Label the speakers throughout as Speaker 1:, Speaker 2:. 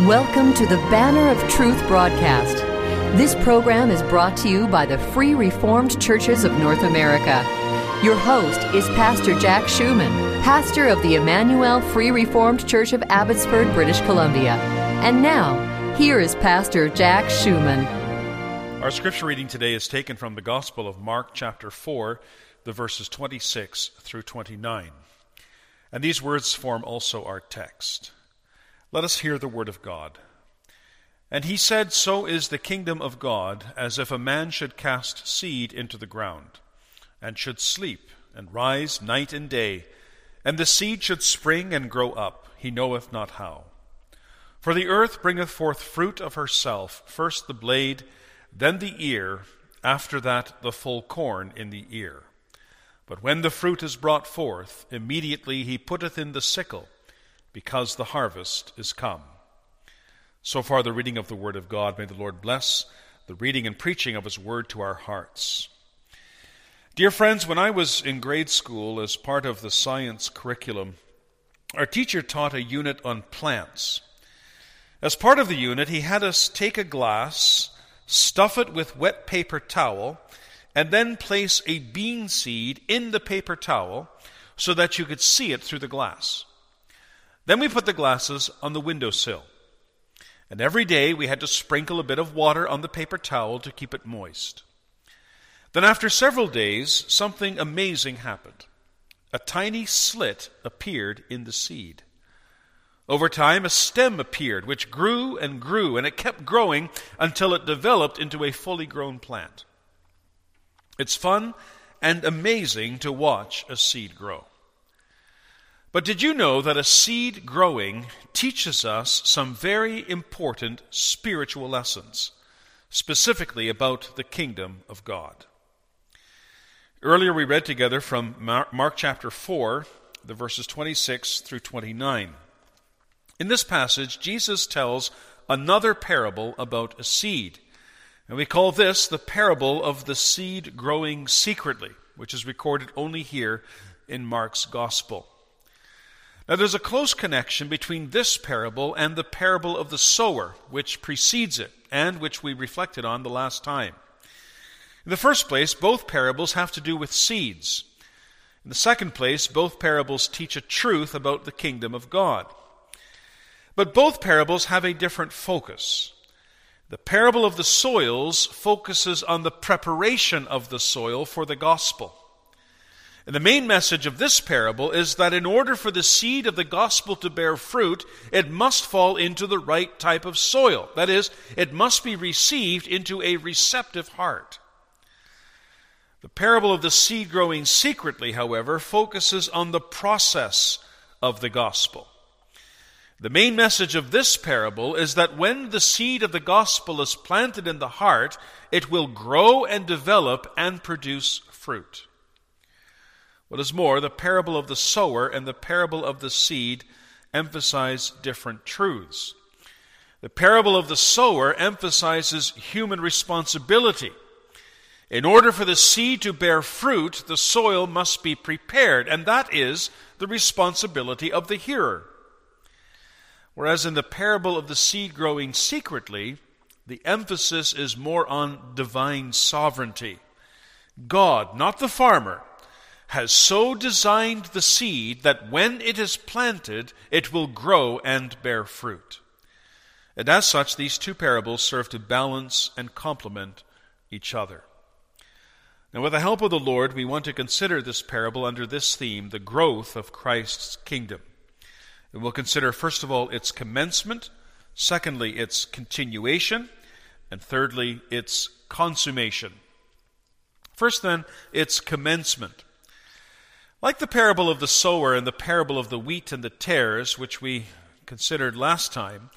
Speaker 1: Welcome to the Banner of Truth broadcast. This program is brought to you by the Free Reformed Churches of North America. Your host is Pastor Jack Schumann, pastor of the Emmanuel Free Reformed Church of Abbotsford, British Columbia. And now, here is Pastor Jack Schumann.
Speaker 2: Our scripture reading today is taken from the Gospel of Mark, chapter 4, the verses 26 through 29. And these words form also our text. Let us hear the word of God. And he said, So is the kingdom of God, as if a man should cast seed into the ground, and should sleep, and rise night and day, and the seed should spring and grow up, he knoweth not how. For the earth bringeth forth fruit of herself, first the blade, then the ear, after that the full corn in the ear. But when the fruit is brought forth, immediately he putteth in the sickle because the harvest is come. So far, the reading of the Word of God. May the Lord bless the reading and preaching of His Word to our hearts. Dear friends, when I was in grade school as part of the science curriculum, our teacher taught a unit on plants. As part of the unit, he had us take a glass, stuff it with wet paper towel, and then place a bean seed in the paper towel so that you could see it through the glass. Then we put the glasses on the windowsill. And every day we had to sprinkle a bit of water on the paper towel to keep it moist. Then, after several days, something amazing happened. A tiny slit appeared in the seed. Over time, a stem appeared, which grew and grew, and it kept growing until it developed into a fully grown plant. It's fun and amazing to watch a seed grow. But did you know that a seed growing teaches us some very important spiritual lessons, specifically about the kingdom of God? Earlier we read together from Mark chapter 4, the verses 26 through 29. In this passage, Jesus tells another parable about a seed. And we call this the parable of the seed growing secretly, which is recorded only here in Mark's gospel. Now, there's a close connection between this parable and the parable of the sower, which precedes it, and which we reflected on the last time. In the first place, both parables have to do with seeds. In the second place, both parables teach a truth about the kingdom of God. But both parables have a different focus. The parable of the soils focuses on the preparation of the soil for the gospel. And the main message of this parable is that in order for the seed of the gospel to bear fruit, it must fall into the right type of soil. That is, it must be received into a receptive heart. The parable of the seed growing secretly, however, focuses on the process of the gospel. The main message of this parable is that when the seed of the gospel is planted in the heart, it will grow and develop and produce fruit. What is more, the parable of the sower and the parable of the seed emphasize different truths. The parable of the sower emphasizes human responsibility. In order for the seed to bear fruit, the soil must be prepared, and that is the responsibility of the hearer. Whereas in the parable of the seed growing secretly, the emphasis is more on divine sovereignty. God, not the farmer, has so designed the seed that when it is planted, it will grow and bear fruit. And as such, these two parables serve to balance and complement each other. Now, with the help of the Lord, we want to consider this parable under this theme the growth of Christ's kingdom. And we'll consider, first of all, its commencement, secondly, its continuation, and thirdly, its consummation. First, then, its commencement. Like the parable of the sower and the parable of the wheat and the tares, which we considered last time,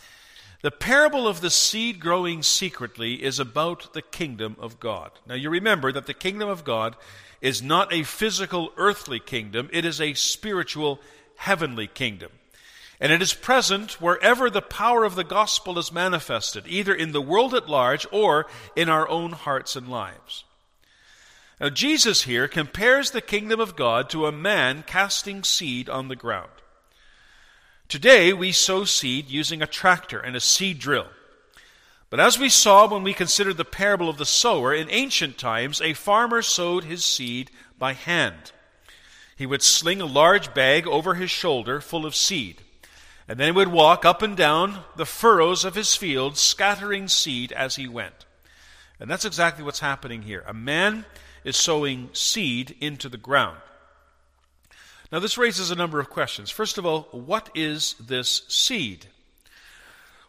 Speaker 2: the parable of the seed growing secretly is about the kingdom of God. Now, you remember that the kingdom of God is not a physical earthly kingdom, it is a spiritual heavenly kingdom. And it is present wherever the power of the gospel is manifested, either in the world at large or in our own hearts and lives. Now, Jesus here compares the kingdom of God to a man casting seed on the ground. Today, we sow seed using a tractor and a seed drill. But as we saw when we considered the parable of the sower, in ancient times, a farmer sowed his seed by hand. He would sling a large bag over his shoulder full of seed, and then he would walk up and down the furrows of his field, scattering seed as he went. And that's exactly what's happening here. A man is sowing seed into the ground. Now, this raises a number of questions. First of all, what is this seed?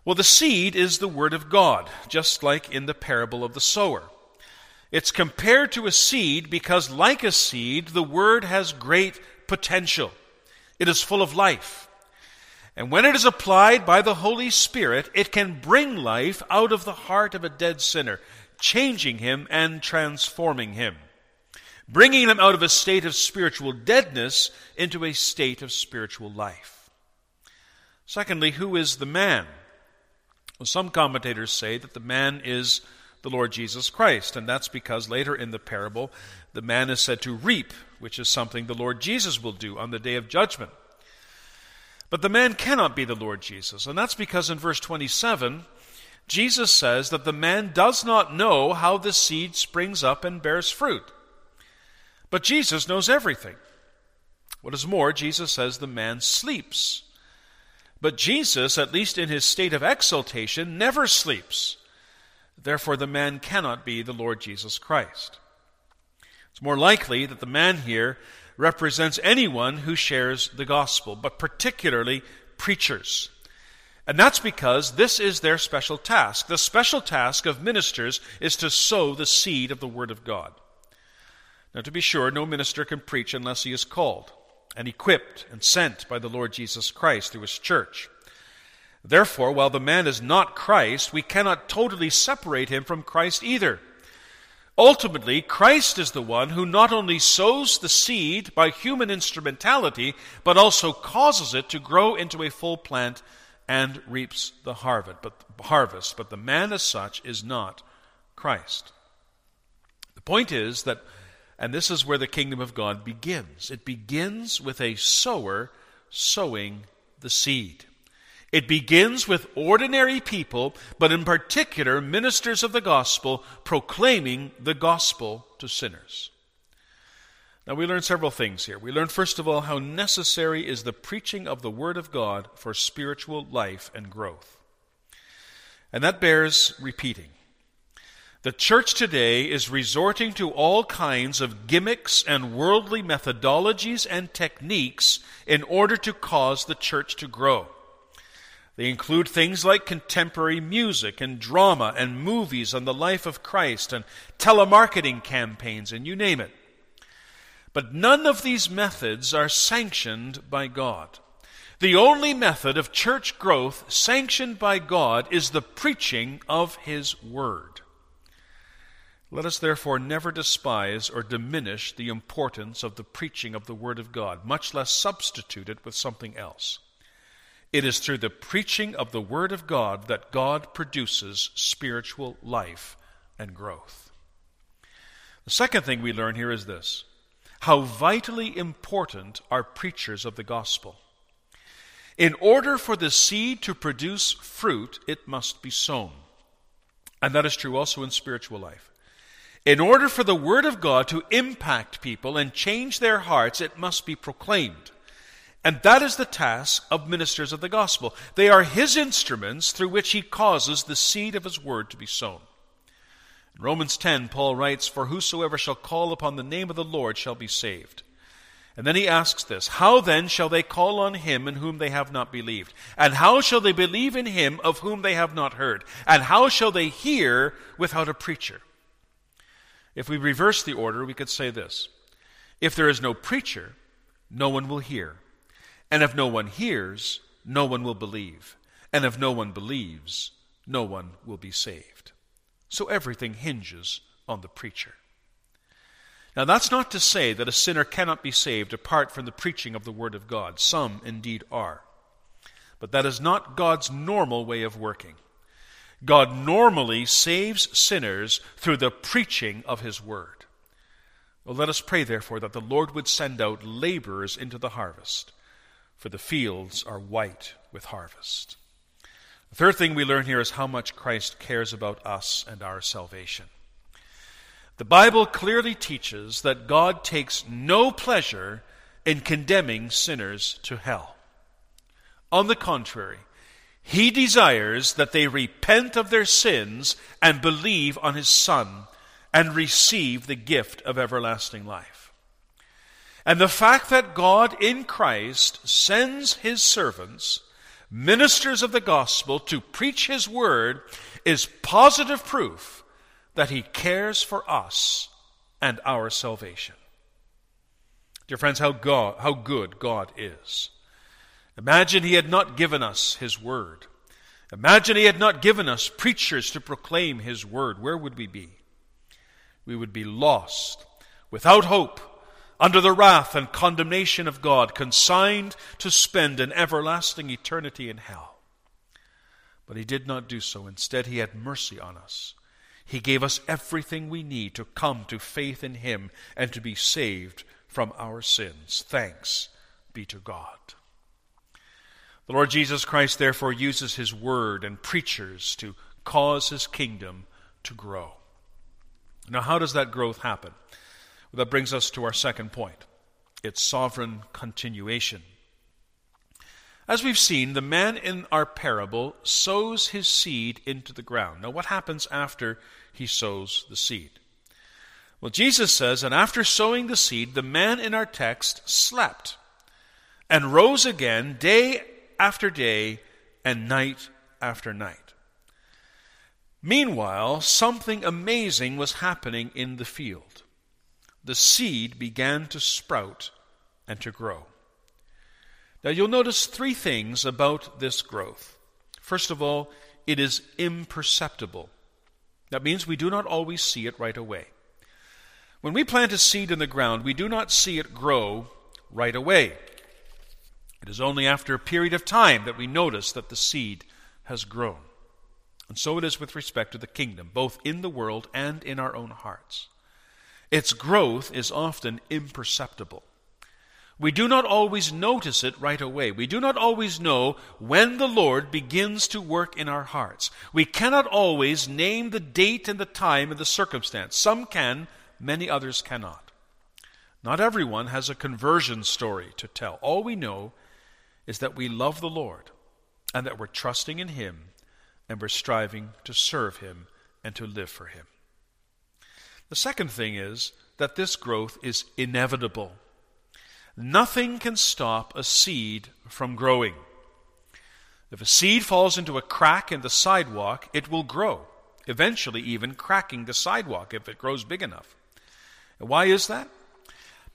Speaker 2: Well, the seed is the Word of God, just like in the parable of the sower. It's compared to a seed because, like a seed, the Word has great potential. It is full of life. And when it is applied by the Holy Spirit, it can bring life out of the heart of a dead sinner, changing him and transforming him, bringing him out of a state of spiritual deadness into a state of spiritual life. Secondly, who is the man? Well, some commentators say that the man is the Lord Jesus Christ, and that's because later in the parable, the man is said to reap, which is something the Lord Jesus will do on the day of judgment. But the man cannot be the Lord Jesus, and that's because in verse 27, Jesus says that the man does not know how the seed springs up and bears fruit. But Jesus knows everything. What is more, Jesus says the man sleeps. But Jesus, at least in his state of exaltation, never sleeps. Therefore, the man cannot be the Lord Jesus Christ. It's more likely that the man here represents anyone who shares the gospel, but particularly preachers. And that's because this is their special task. The special task of ministers is to sow the seed of the Word of God. Now, to be sure, no minister can preach unless he is called and equipped and sent by the Lord Jesus Christ through his church. Therefore, while the man is not Christ, we cannot totally separate him from Christ either. Ultimately, Christ is the one who not only sows the seed by human instrumentality, but also causes it to grow into a full plant and reaps the harvest. But, the man as such is not Christ. The point is that and this is where the kingdom of God begins. It begins with a sower sowing the seed. It begins with ordinary people, but in particular, ministers of the gospel proclaiming the gospel to sinners. Now, we learn several things here. We learn, first of all, how necessary is the preaching of the Word of God for spiritual life and growth. And that bears repeating. The church today is resorting to all kinds of gimmicks and worldly methodologies and techniques in order to cause the church to grow. They include things like contemporary music and drama and movies on the life of Christ and telemarketing campaigns and you name it. But none of these methods are sanctioned by God. The only method of church growth sanctioned by God is the preaching of His Word. Let us therefore never despise or diminish the importance of the preaching of the Word of God, much less substitute it with something else. It is through the preaching of the Word of God that God produces spiritual life and growth. The second thing we learn here is this how vitally important are preachers of the gospel. In order for the seed to produce fruit, it must be sown. And that is true also in spiritual life. In order for the Word of God to impact people and change their hearts, it must be proclaimed. And that is the task of ministers of the gospel. They are His instruments through which He causes the seed of His Word to be sown. Romans 10, Paul writes, For whosoever shall call upon the name of the Lord shall be saved. And then he asks this How then shall they call on him in whom they have not believed? And how shall they believe in him of whom they have not heard? And how shall they hear without a preacher? If we reverse the order, we could say this If there is no preacher, no one will hear. And if no one hears, no one will believe. And if no one believes, no one will be saved. So everything hinges on the preacher. Now, that's not to say that a sinner cannot be saved apart from the preaching of the Word of God. Some indeed are. But that is not God's normal way of working. God normally saves sinners through the preaching of His Word. Well, let us pray, therefore, that the Lord would send out laborers into the harvest. for the fields are white with harvest. The third thing we learn here is how much Christ cares about us and our salvation. The Bible clearly teaches that God takes no pleasure in condemning sinners to hell. On the contrary, He desires that they repent of their sins and believe on His Son and receive the gift of everlasting life. And the fact that God in Christ sends His servants, ministers of the gospel, to preach His word is positive proof that He cares for us and our salvation. Dear friends, how, God, how good God is. Imagine He had not given us His word. Imagine He had not given us preachers to proclaim His word. Where would we be? We would be lost, without hope, under the wrath and condemnation of God, consigned to spend an everlasting eternity in hell. But He did not do so. Instead, He had mercy on us he gave us everything we need to come to faith in Him and to be saved from our sins. Thanks be to God. The Lord Jesus Christ, therefore, uses His Word and preachers to cause His kingdom to grow. Now, how does that growth happen? That brings us to our second point it's sovereign continuation. As we've seen, the man in our parable sows his seed into the ground. Now, what happens after he sows the seed? Well, Jesus says, and after sowing the seed, the man in our text slept and rose again day after day and night after night. Meanwhile, something amazing was happening in the field. The seed began to sprout and to grow. Now you'll notice three things about this growth. First of all, it is imperceptible. That means we do not always see it right away. When we plant a seed in the ground, we do not see it grow right away. It is only after a period of time that we notice that the seed has grown. And so it is with respect to the kingdom, both in the world and in our own hearts. Its growth is often imperceptible. We do not always notice it right away. We do not always know when the Lord begins to work in our hearts. We cannot always name the date and the time and the circumstance. Some can, many others cannot. Not everyone has a conversion story to tell. All we know is that we love the Lord and that we're trusting in Him and we're striving to serve Him and to live for Him. The second thing is that this growth is inevitable. Nothing can stop a seed from growing. If a seed falls into a crack in the sidewalk, it will grow, eventually, even cracking the sidewalk if it grows big enough. Why is that?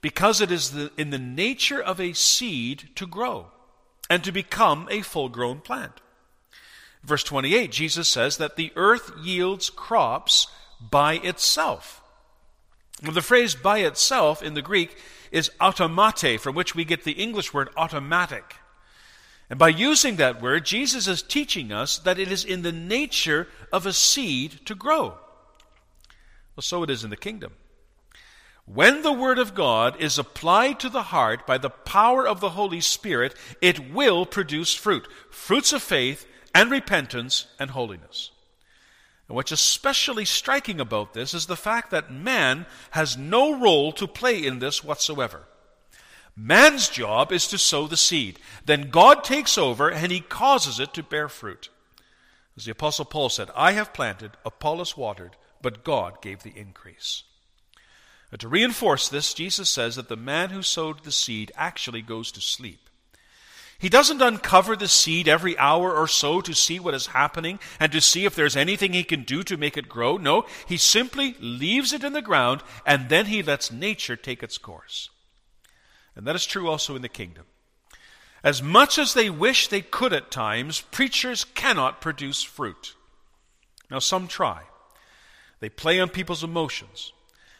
Speaker 2: Because it is the, in the nature of a seed to grow and to become a full grown plant. Verse 28, Jesus says that the earth yields crops by itself. Well, the phrase by itself in the Greek is automate, from which we get the English word automatic. And by using that word, Jesus is teaching us that it is in the nature of a seed to grow. Well, so it is in the kingdom. When the Word of God is applied to the heart by the power of the Holy Spirit, it will produce fruit fruits of faith and repentance and holiness. And what's especially striking about this is the fact that man has no role to play in this whatsoever. Man's job is to sow the seed. Then God takes over and he causes it to bear fruit. As the Apostle Paul said, I have planted, Apollos watered, but God gave the increase. And to reinforce this, Jesus says that the man who sowed the seed actually goes to sleep. He doesn't uncover the seed every hour or so to see what is happening and to see if there's anything he can do to make it grow. No, he simply leaves it in the ground and then he lets nature take its course. And that is true also in the kingdom. As much as they wish they could at times, preachers cannot produce fruit. Now, some try. They play on people's emotions.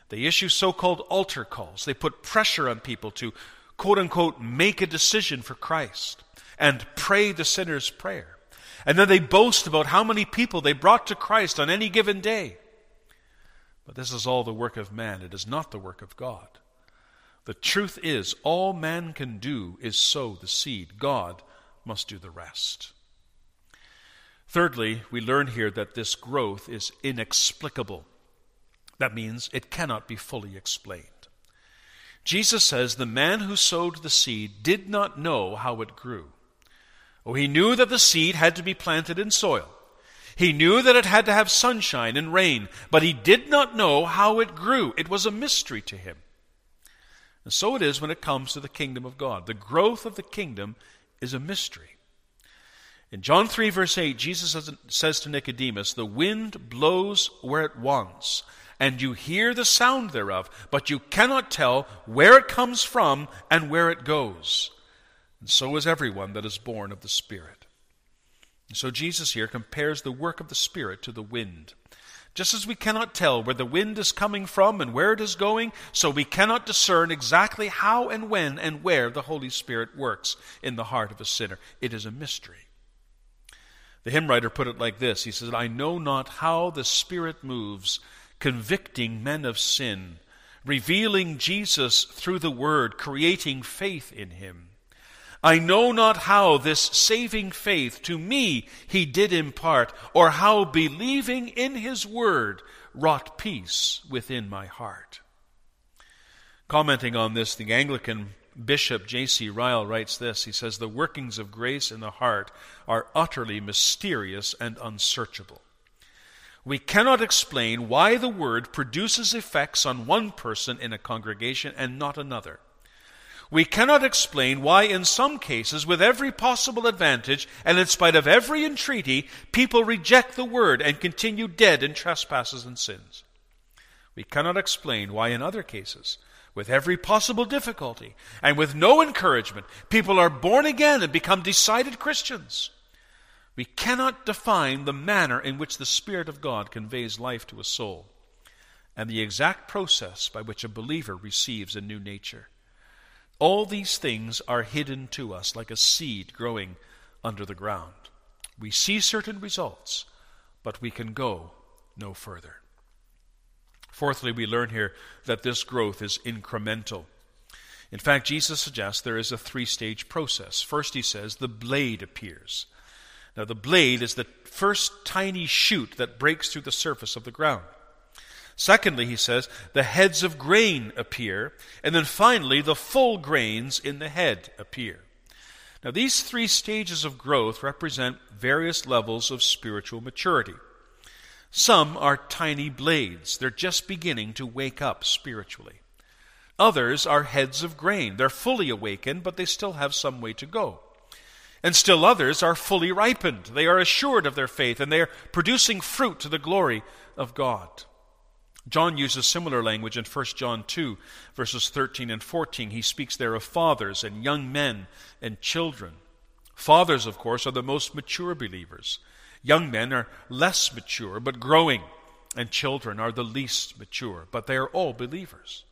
Speaker 2: They issue so called altar calls. They put pressure on people to quote unquote, make a decision for Christ and pray the sinner's prayer. And then they boast about how many people they brought to Christ on any given day. But this is all the work of man, it is not the work of God. The truth is, all man can do is sow the seed. God must do the rest. Thirdly, we learn here that this growth is inexplicable. That means it cannot be fully explained. Jesus says the man who sowed the seed did not know how it grew. Oh, he knew that the seed had to be planted in soil. He knew that it had to have sunshine and rain, but he did not know how it grew. It was a mystery to him. And so it is when it comes to the kingdom of God. The growth of the kingdom is a mystery. In John 3, verse 8, Jesus says to Nicodemus, The wind blows where it wants, and you hear the sound thereof, but you cannot tell where it comes from and where it goes. And so is everyone that is born of the Spirit. And so Jesus here compares the work of the Spirit to the wind. Just as we cannot tell where the wind is coming from and where it is going, so we cannot discern exactly how and when and where the Holy Spirit works in the heart of a sinner. It is a mystery. The hymn writer put it like this He says, I know not how the Spirit moves, convicting men of sin, revealing Jesus through the Word, creating faith in Him. I know not how this saving faith to me He did impart, or how believing in His Word wrought peace within my heart. Commenting on this, the Anglican Bishop J.C. Ryle writes this He says, The workings of grace in the heart are utterly mysterious and unsearchable. We cannot explain why the word produces effects on one person in a congregation and not another. We cannot explain why, in some cases, with every possible advantage and in spite of every entreaty, people reject the word and continue dead in trespasses and sins. We cannot explain why, in other cases, with every possible difficulty and with no encouragement, people are born again and become decided Christians. We cannot define the manner in which the Spirit of God conveys life to a soul and the exact process by which a believer receives a new nature. All these things are hidden to us like a seed growing under the ground. We see certain results, but we can go no further. Fourthly, we learn here that this growth is incremental. In fact, Jesus suggests there is a three stage process. First, he says, the blade appears. Now, the blade is the first tiny shoot that breaks through the surface of the ground. Secondly, he says, the heads of grain appear. And then finally, the full grains in the head appear. Now, these three stages of growth represent various levels of spiritual maturity. Some are tiny blades. They're just beginning to wake up spiritually. Others are heads of grain. They're fully awakened, but they still have some way to go. And still others are fully ripened. They are assured of their faith, and they are producing fruit to the glory of God. John uses similar language in 1 John 2, verses 13 and 14. He speaks there of fathers and young men and children. Fathers, of course, are the most mature believers. Young men are less mature, but growing, and children are the least mature, but they are all believers.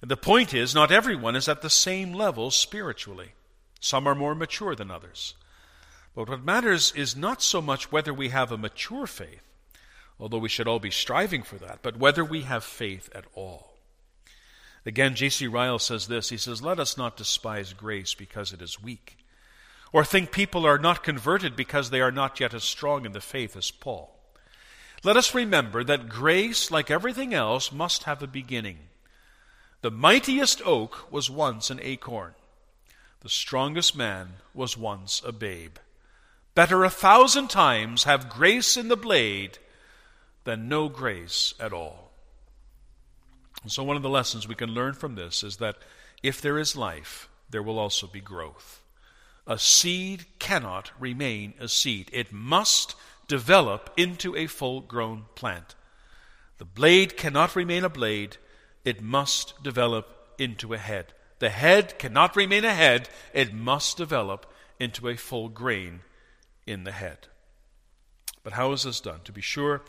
Speaker 2: And the point is, not everyone is at the same level spiritually. Some are more mature than others. But what matters is not so much whether we have a mature faith, although we should all be striving for that, but whether we have faith at all. Again, J.C. Ryle says this He says, Let us not despise grace because it is weak or think people are not converted because they are not yet as strong in the faith as Paul. Let us remember that grace, like everything else, must have a beginning. The mightiest oak was once an acorn. The strongest man was once a babe. Better a thousand times have grace in the blade than no grace at all. And so, one of the lessons we can learn from this is that if there is life, there will also be growth. A seed cannot remain a seed, it must develop into a full grown plant. The blade cannot remain a blade, it must develop into a head. The head cannot remain a head, it must develop into a full grain in the head. But how is this done? To be sure,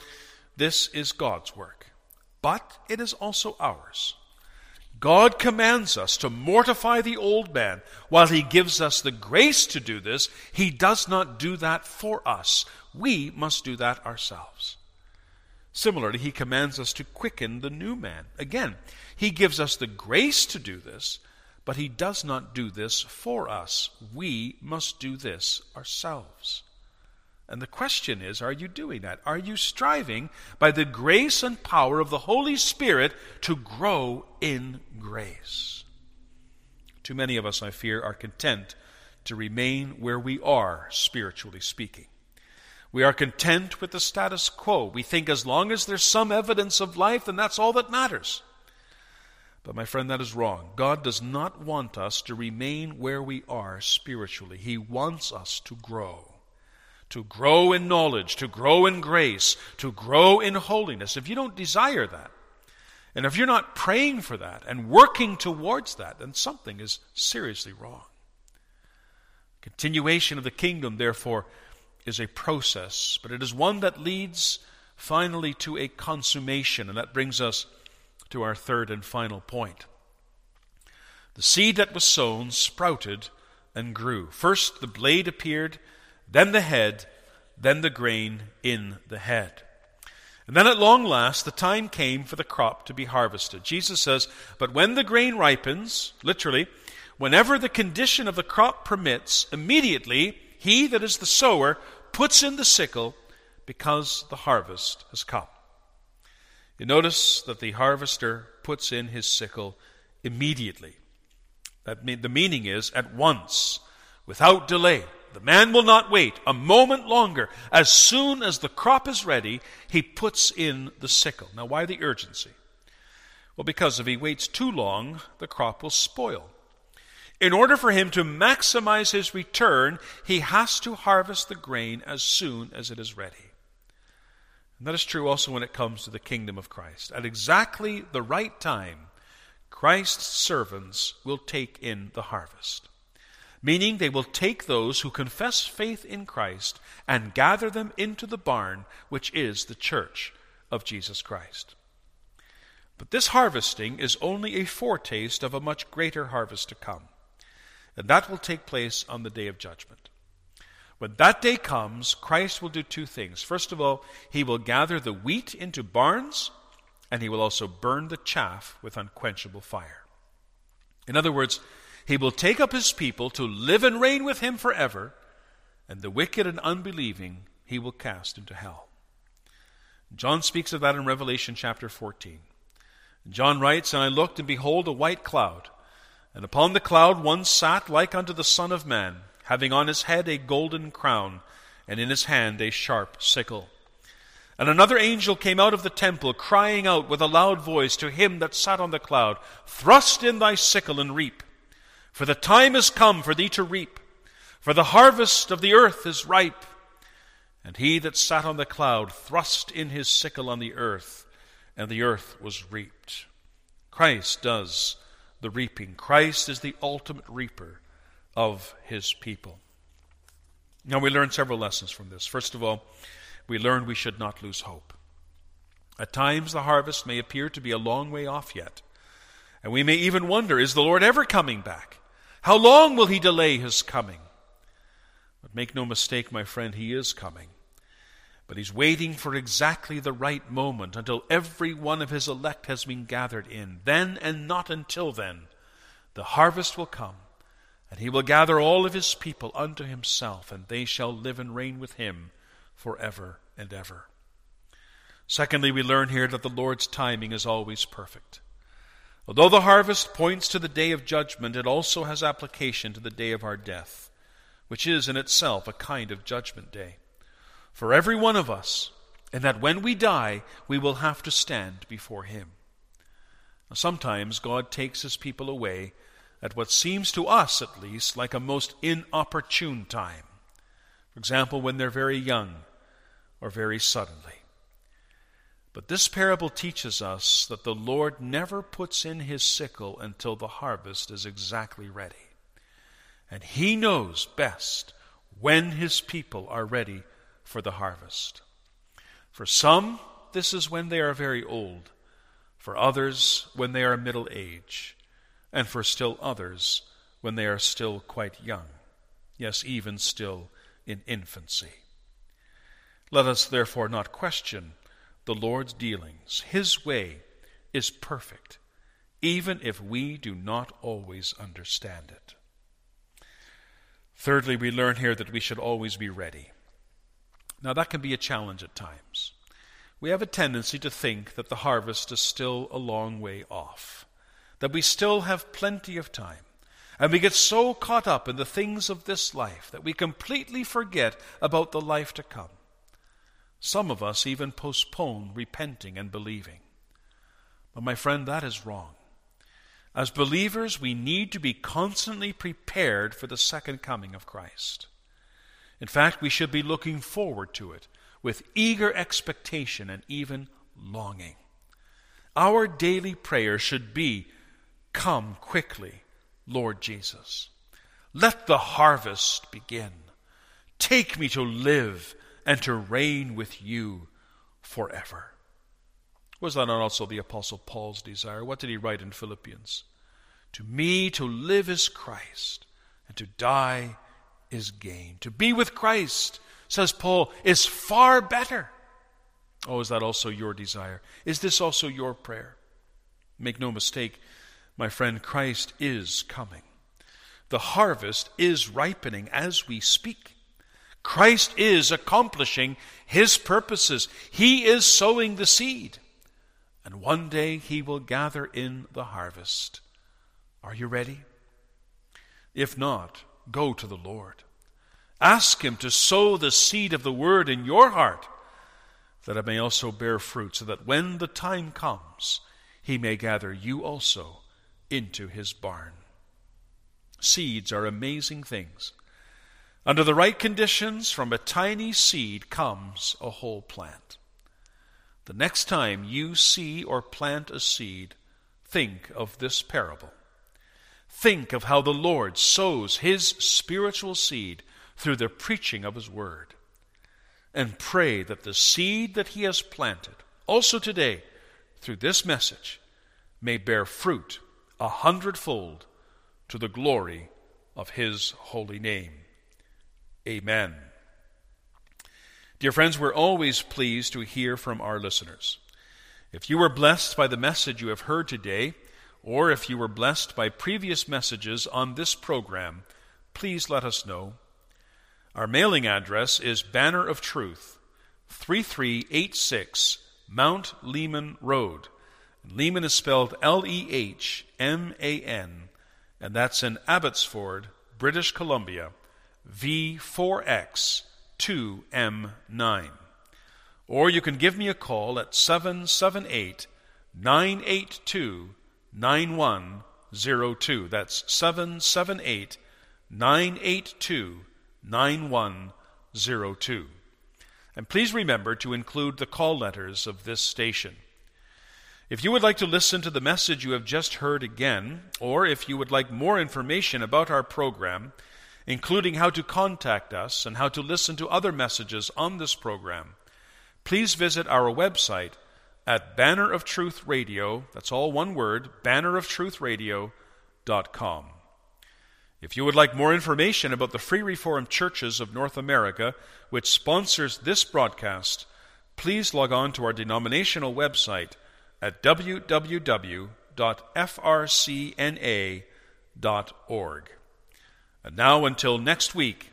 Speaker 2: this is God's work, but it is also ours. God commands us to mortify the old man. While He gives us the grace to do this, He does not do that for us. We must do that ourselves. Similarly, he commands us to quicken the new man. Again, he gives us the grace to do this, but he does not do this for us. We must do this ourselves. And the question is are you doing that? Are you striving by the grace and power of the Holy Spirit to grow in grace? Too many of us, I fear, are content to remain where we are, spiritually speaking. We are content with the status quo. We think as long as there's some evidence of life, then that's all that matters. But, my friend, that is wrong. God does not want us to remain where we are spiritually, He wants us to grow to grow in knowledge, to grow in grace, to grow in holiness, if you don't desire that, and if you're not praying for that and working towards that, then something is seriously wrong. Continuation of the kingdom, therefore, is a process, but it is one that leads finally to a consummation, and that brings us to our third and final point. The seed that was sown sprouted and grew. First, the blade appeared then the head, then the grain in the head. And then at long last, the time came for the crop to be harvested. Jesus says, But when the grain ripens, literally, whenever the condition of the crop permits, immediately he that is the sower puts in the sickle because the harvest has come. You notice that the harvester puts in his sickle immediately. That mean, the meaning is at once, without delay. The man will not wait a moment longer. As soon as the crop is ready, he puts in the sickle. Now, why the urgency? Well, because if he waits too long, the crop will spoil. In order for him to maximize his return, he has to harvest the grain as soon as it is ready. And that is true also when it comes to the kingdom of Christ. At exactly the right time, Christ's servants will take in the harvest meaning they will take those who confess faith in Christ and gather them into the barn, which is the church of Jesus Christ. But this harvesting is only a foretaste of a much greater harvest to come, and that will take place on the day of judgment. When that day comes, Christ will do two things. First of all, he will gather the wheat into barns, and he will also burn the chaff with unquenchable fire. In other words, he will take up his people to live and reign with him forever, and the wicked and unbelieving he will cast into hell. John speaks of that in Revelation chapter 14. John writes, And I looked, and behold, a white cloud. And upon the cloud one sat like unto the Son of Man, having on his head a golden crown, and in his hand a sharp sickle. And another angel came out of the temple, crying out with a loud voice to him that sat on the cloud, Thrust in thy sickle and reap, for the time is come for thee to reap, for the harvest of the earth is ripe. And he that sat on the cloud thrust in his sickle on the earth, and the earth was reaped. Christ does the reaping. Christ is the ultimate reaper of his people. Now, we learn several lessons from this. First of all, we learn we should not lose hope. At times, the harvest may appear to be a long way off yet, and we may even wonder is the Lord ever coming back? How long will he delay his coming? But make no mistake, my friend, he is coming. But he's waiting for exactly the right moment until every one of his elect has been gathered in. Then and not until then, the harvest will come, and he will gather all of his people unto himself, and they shall live and reign with him forever and ever. Secondly, we learn here that the Lord's timing is always perfect. Although the harvest points to the day of judgment, it also has application to the day of our death, which is in itself a kind of judgment day. For every one of us, and that when we die, we will have to stand before Him. Now, sometimes God takes His people away at what seems to us, at least, like a most inopportune time. For example, when they're very young or very suddenly. But this parable teaches us that the Lord never puts in his sickle until the harvest is exactly ready. And he knows best when his people are ready for the harvest. For some, this is when they are very old. For others, when they are middle age. And for still others, when they are still quite young. Yes, even still in infancy. Let us therefore not question the Lord's dealings. His way is perfect, even if we do not always understand it. Thirdly, we learn here that we should always be ready. Now, that can be a challenge at times. We have a tendency to think that the harvest is still a long way off, that we still have plenty of time. And we get so caught up in the things of this life that we completely forget about the life to come. Some of us even postpone repenting and believing. But, my friend, that is wrong. As believers, we need to be constantly prepared for the second coming of Christ. In fact, we should be looking forward to it with eager expectation and even longing. Our daily prayer should be Come quickly, Lord Jesus. Let the harvest begin. Take me to live and to reign with you forever. Was that not also the Apostle Paul's desire? What did he write in Philippians? To me to live is Christ, and to die is gain. To be with Christ, says Paul, is far better. Oh, is that also your desire? Is this also your prayer? Make no mistake, my friend, Christ is coming. The harvest is ripening as we speak. Christ is accomplishing his purposes. He is sowing the seed. And one day he will gather in the harvest. Are you ready? If not, go to the Lord. Ask him to sow the seed of the word in your heart, that it may also bear fruit, so that when the time comes, he may gather you also into his barn. Seeds are amazing things. Under the right conditions, from a tiny seed comes a whole plant. The next time you see or plant a seed, think of this parable. Think of how the Lord sows his spiritual seed through the preaching of his word. And pray that the seed that he has planted, also today, through this message, may bear fruit a hundredfold to the glory of his holy name. Amen. Dear friends, we're always pleased to hear from our listeners. If you were blessed by the message you have heard today, or if you were blessed by previous messages on this program, please let us know. Our mailing address is Banner of Truth, 3386 Mount Lehman Road. Lehman is spelled L E H M A N, and that's in Abbotsford, British Columbia V4X2M9. Or you can give me a call at 778 982 9102. That's 778 982 9102. And please remember to include the call letters of this station. If you would like to listen to the message you have just heard again, or if you would like more information about our program, including how to contact us and how to listen to other messages on this program, please visit our website at Banner of Truth Radio, that's all one word, banneroftruthradio.com. If you would like more information about the Free Reformed Churches of North America, which sponsors this broadcast, please log on to our denominational website at www.frcna.org. And now, until next week,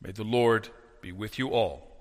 Speaker 2: may the Lord be with you all.